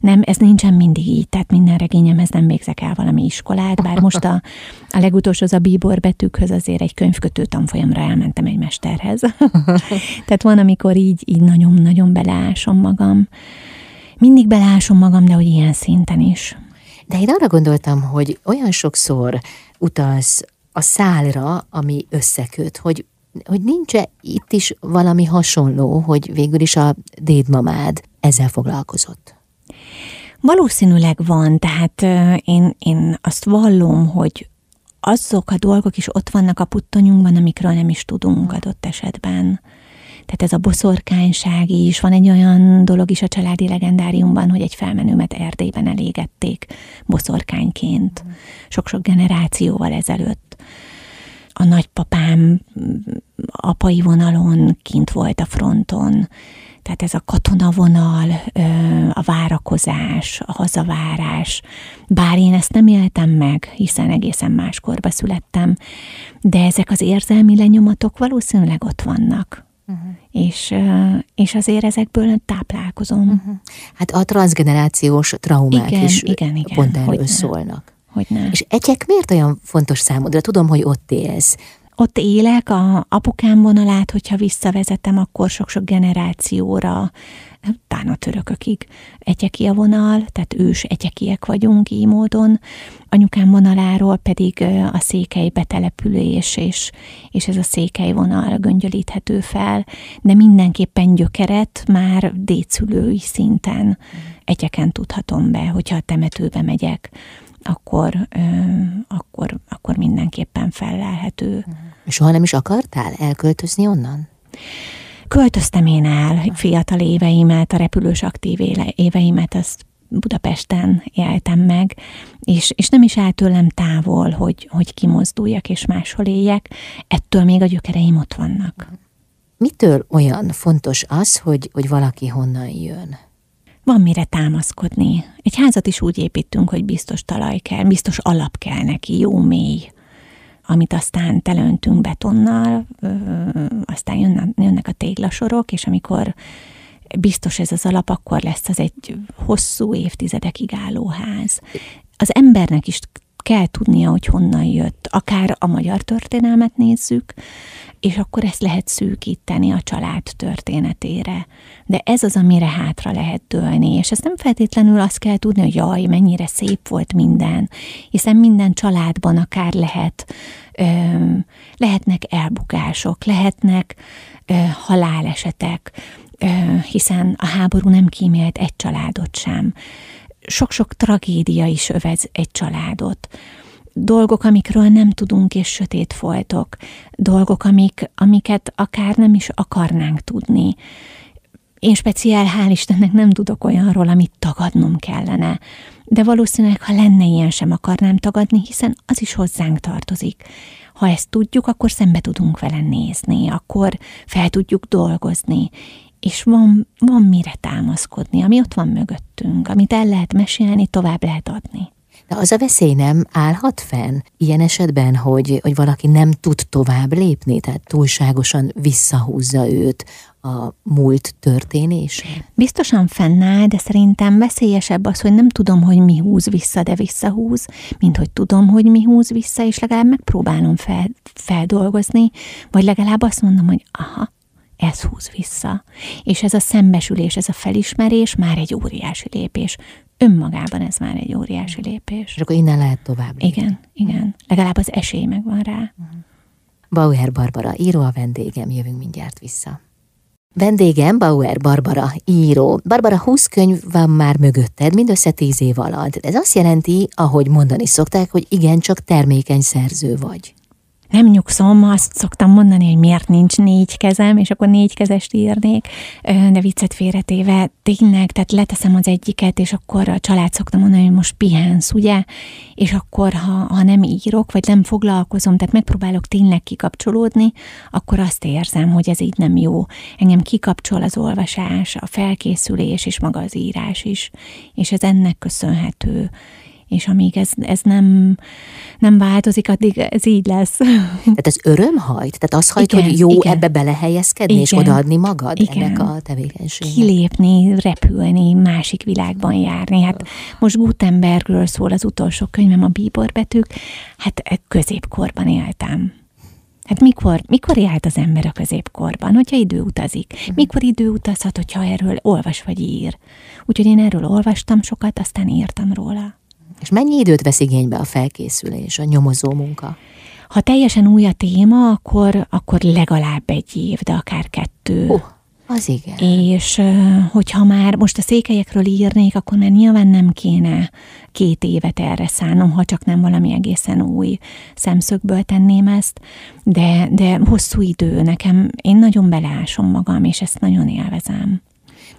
Nem, ez nincsen mindig így, tehát minden regényemhez nem végzek el valami iskolát, bár most a, a legutolsó az a bíbor betűkhöz azért egy könyvkötő tanfolyamra elmentem egy mesterhez. tehát van, amikor így, így nagyon-nagyon beleásom magam. Mindig beleásom magam, de hogy ilyen szinten is. De én arra gondoltam, hogy olyan sokszor utalsz a szálra, ami összeköt, hogy, hogy nincs -e itt is valami hasonló, hogy végül is a dédmamád ezzel foglalkozott? Valószínűleg van, tehát én, én azt vallom, hogy azok a dolgok is ott vannak a puttonyunkban, amikről nem is tudunk adott esetben. Tehát ez a boszorkányság is, van egy olyan dolog is a családi legendáriumban, hogy egy felmenőmet Erdélyben elégették boszorkányként, sok-sok generációval ezelőtt. A nagypapám apai vonalon kint volt a fronton, tehát ez a katonavonal, a várakozás, a hazavárás, bár én ezt nem éltem meg, hiszen egészen máskorba születtem, de ezek az érzelmi lenyomatok valószínűleg ott vannak uh-huh. és, és azért ezekből táplálkozom. Uh-huh. Hát a transgenerációs traumák igen, is igen, igen, pont erről hogy szólnak. Hogy ne. És egyek miért olyan fontos számodra? Tudom, hogy ott élsz. Ott élek, a apukám vonalát, hogyha visszavezetem, akkor sok-sok generációra talán a törökökig egyeki a vonal, tehát ős egyekiek vagyunk így módon. Anyukám vonaláról pedig a székely betelepülés, és, és ez a székely vonal göngyölíthető fel, de mindenképpen gyökeret már dédszülői szinten egyeken tudhatom be, hogyha a temetőbe megyek, akkor, akkor, akkor mindenképpen fellelhető. Soha nem is akartál elköltözni onnan? Költöztem én el fiatal éveimet, a repülős aktív éveimet, azt Budapesten éltem meg, és, és nem is áll tőlem távol, hogy, hogy kimozduljak és máshol éljek, ettől még a gyökereim ott vannak. Mitől olyan fontos az, hogy, hogy valaki honnan jön? Van mire támaszkodni. Egy házat is úgy építünk, hogy biztos talaj kell, biztos alap kell neki, jó mély amit aztán telöntünk betonnal, aztán jönnek, jönnek a téglasorok, és amikor biztos ez az alap, akkor lesz az egy hosszú évtizedekig álló ház. Az embernek is kell tudnia, hogy honnan jött. Akár a magyar történelmet nézzük, és akkor ezt lehet szűkíteni a család történetére. De ez az, amire hátra lehet dőlni, és ezt nem feltétlenül azt kell tudni, hogy jaj, mennyire szép volt minden, hiszen minden családban akár lehet, ö, lehetnek elbukások, lehetnek ö, halálesetek, ö, hiszen a háború nem kímélt egy családot sem. Sok-sok tragédia is övez egy családot dolgok, amikről nem tudunk, és sötét foltok, dolgok, amik, amiket akár nem is akarnánk tudni. Én speciál, hál' Istennek nem tudok olyanról, amit tagadnom kellene. De valószínűleg, ha lenne ilyen, sem akarnám tagadni, hiszen az is hozzánk tartozik. Ha ezt tudjuk, akkor szembe tudunk vele nézni, akkor fel tudjuk dolgozni, és van, van mire támaszkodni, ami ott van mögöttünk, amit el lehet mesélni, tovább lehet adni. De az a veszély nem állhat fenn ilyen esetben, hogy, hogy valaki nem tud tovább lépni, tehát túlságosan visszahúzza őt a múlt történés? Biztosan fennáll, de szerintem veszélyesebb az, hogy nem tudom, hogy mi húz vissza, de visszahúz, mint hogy tudom, hogy mi húz vissza, és legalább megpróbálom fel, feldolgozni, vagy legalább azt mondom, hogy aha, ez húz vissza. És ez a szembesülés, ez a felismerés már egy óriási lépés önmagában ez már egy óriási lépés. És akkor innen lehet tovább. Lépni. Igen, igen. Legalább az esély megvan rá. Bauer Barbara, író a vendégem, jövünk mindjárt vissza. Vendégem Bauer Barbara, író. Barbara, 20 könyv van már mögötted, mindössze 10 év alatt. Ez azt jelenti, ahogy mondani szokták, hogy igencsak termékeny szerző vagy nem nyugszom, azt szoktam mondani, hogy miért nincs négy kezem, és akkor négy kezest írnék, de viccet félretéve tényleg, tehát leteszem az egyiket, és akkor a család szoktam mondani, hogy most pihensz, ugye? És akkor, ha, ha nem írok, vagy nem foglalkozom, tehát megpróbálok tényleg kikapcsolódni, akkor azt érzem, hogy ez így nem jó. Engem kikapcsol az olvasás, a felkészülés, és maga az írás is, és ez ennek köszönhető és amíg ez, ez nem, nem változik, addig ez így lesz. Tehát ez örömhajt? Tehát az hajt, igen, hogy jó igen. ebbe belehelyezkedni, igen. és odaadni magad igen. ennek a tevékenységnek? Kilépni, repülni, másik világban járni. Hát most Gutenbergről szól az utolsó könyvem, a bíborbetűk. Hát középkorban éltem. Hát mikor, mikor járt az ember a középkorban, hogyha idő utazik? Mhm. Mikor idő utazhat, hogyha erről olvas vagy ír? Úgyhogy én erről olvastam sokat, aztán írtam róla. És mennyi időt vesz igénybe a felkészülés, a nyomozó munka? Ha teljesen új a téma, akkor, akkor legalább egy év, de akár kettő. Uh, az igen. És hogyha már most a székelyekről írnék, akkor már nyilván nem kéne két évet erre szánom, ha csak nem valami egészen új szemszögből tenném ezt, de, de hosszú idő nekem, én nagyon beleásom magam, és ezt nagyon élvezem.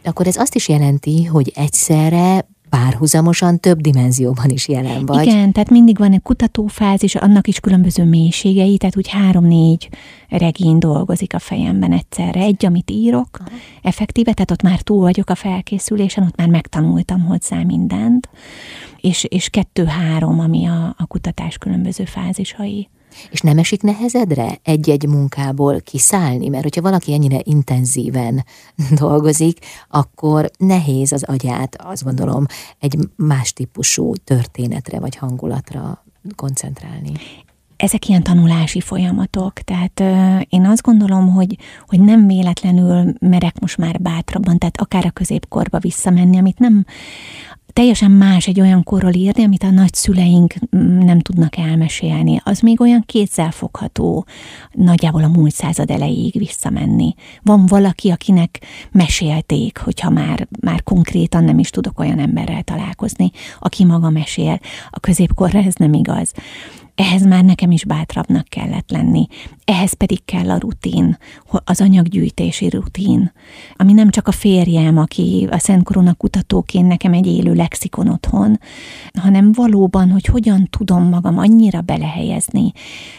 Akkor ez azt is jelenti, hogy egyszerre párhuzamosan több dimenzióban is jelen vagy. Igen, tehát mindig van egy kutatófázis, annak is különböző mélységei, tehát úgy három-négy regény dolgozik a fejemben egyszerre. Egy, amit írok, Aha. effektíve, tehát ott már túl vagyok a felkészülésen, ott már megtanultam hozzá mindent, és, és kettő-három, ami a, a kutatás különböző fázisai. És nem esik nehezedre egy-egy munkából kiszállni? Mert hogyha valaki ennyire intenzíven dolgozik, akkor nehéz az agyát, azt gondolom, egy más típusú történetre vagy hangulatra koncentrálni ezek ilyen tanulási folyamatok, tehát euh, én azt gondolom, hogy, hogy nem véletlenül merek most már bátrabban, tehát akár a középkorba visszamenni, amit nem, teljesen más egy olyan korról írni, amit a nagyszüleink mm, nem tudnak elmesélni. Az még olyan kézzelfogható, nagyjából a múlt század elejéig visszamenni. Van valaki, akinek mesélték, hogyha már, már konkrétan nem is tudok olyan emberrel találkozni, aki maga mesél. A középkorra ez nem igaz ehhez már nekem is bátrabbnak kellett lenni. Ehhez pedig kell a rutin, az anyaggyűjtési rutin, ami nem csak a férjem, aki a Szent Korona kutatóként nekem egy élő lexikon otthon, hanem valóban, hogy hogyan tudom magam annyira belehelyezni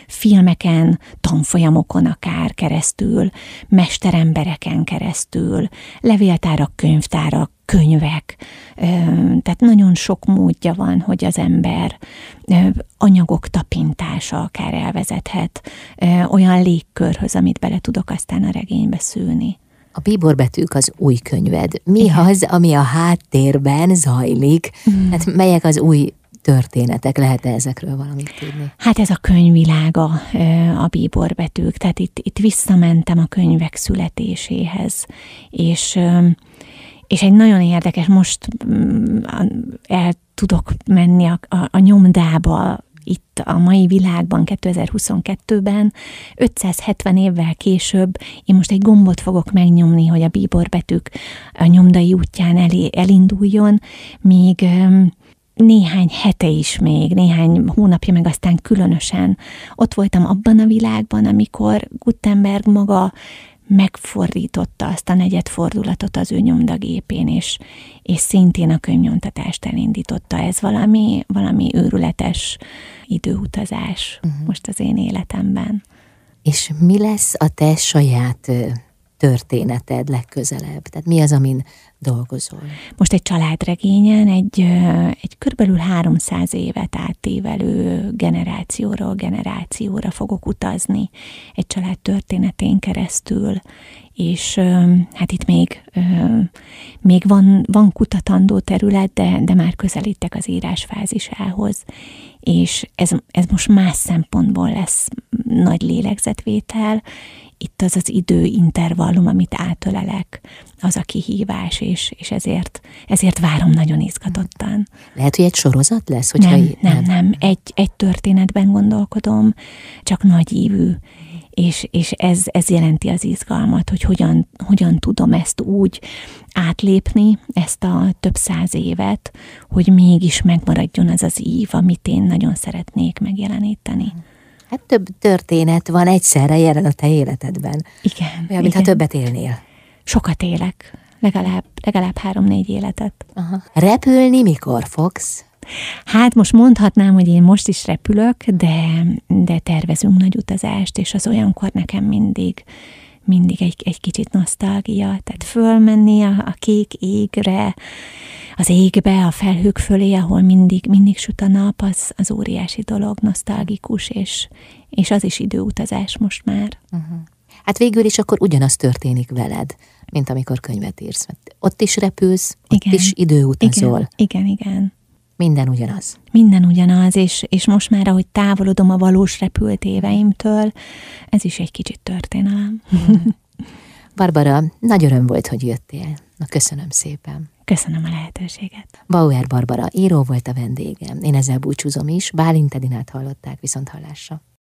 filmeken, tanfolyamokon akár keresztül, mesterembereken keresztül, levéltárak, könyvtárak, könyvek, tehát nagyon sok módja van, hogy az ember anyagok tapintása akár elvezethet olyan légkörhöz, amit bele tudok aztán a regénybe szülni. A bíborbetűk az új könyved. Mi Igen. az, ami a háttérben zajlik? Mm. Hát melyek az új történetek? Lehet-e ezekről valamit tudni? Hát ez a könyvvilága, a bíborbetűk. Tehát itt, itt visszamentem a könyvek születéséhez, és és egy nagyon érdekes, most mm, el tudok menni a, a, a nyomdába, itt a mai világban, 2022-ben, 570 évvel később. Én most egy gombot fogok megnyomni, hogy a bíborbetűk a nyomdai útján elé, elinduljon, míg néhány hete is még, néhány hónapja meg aztán különösen. Ott voltam abban a világban, amikor Gutenberg maga megfordította azt a negyed fordulatot az ő nyomdagépén, és, és szintén a könyvnyomtatást elindította. Ez valami, valami őrületes időutazás uh-huh. most az én életemben. És mi lesz a te saját történeted legközelebb? Tehát mi az, amin dolgozol? Most egy családregényen egy, egy körülbelül 300 évet átévelő generációról generációra fogok utazni egy család történetén keresztül, és hát itt még, még van, van kutatandó terület, de, de már közelítek az írásfázisához, és ez, ez most más szempontból lesz nagy lélegzetvétel, itt az az időintervallum, amit átölelek, az a kihívás, és, és ezért, ezért várom nagyon izgatottan. Lehet, hogy egy sorozat lesz? Hogyha nem, nem, nem, nem. Egy, egy történetben gondolkodom, csak nagy ívű, és, és ez, ez jelenti az izgalmat, hogy hogyan, hogyan tudom ezt úgy átlépni, ezt a több száz évet, hogy mégis megmaradjon az az ív, amit én nagyon szeretnék megjeleníteni. Hát több történet van egyszerre jelen a te életedben. Igen. Olyan, mintha többet élnél. Sokat élek. Legalább, legalább három-négy életet. Aha. Repülni mikor fogsz? Hát most mondhatnám, hogy én most is repülök, de, de tervezünk nagy utazást, és az olyankor nekem mindig mindig egy, egy kicsit nosztalgia, tehát fölmenni a, a kék égre, az égbe, a felhők fölé, ahol mindig, mindig süt a nap, az, az óriási dolog, nosztalgikus, és, és az is időutazás most már. Uh-huh. Hát végül is akkor ugyanaz történik veled, mint amikor könyvet írsz. Ott is repülsz, ott igen. is időutazol. Igen, igen, igen. Minden ugyanaz. Minden ugyanaz, és, és most már, ahogy távolodom a valós repült éveimtől, ez is egy kicsit történelem. Barbara, nagy öröm volt, hogy jöttél. Na, köszönöm szépen. Köszönöm a lehetőséget. Bauer Barbara író volt a vendégem. Én ezzel búcsúzom is. Bálint Edinát hallották viszont hallásra.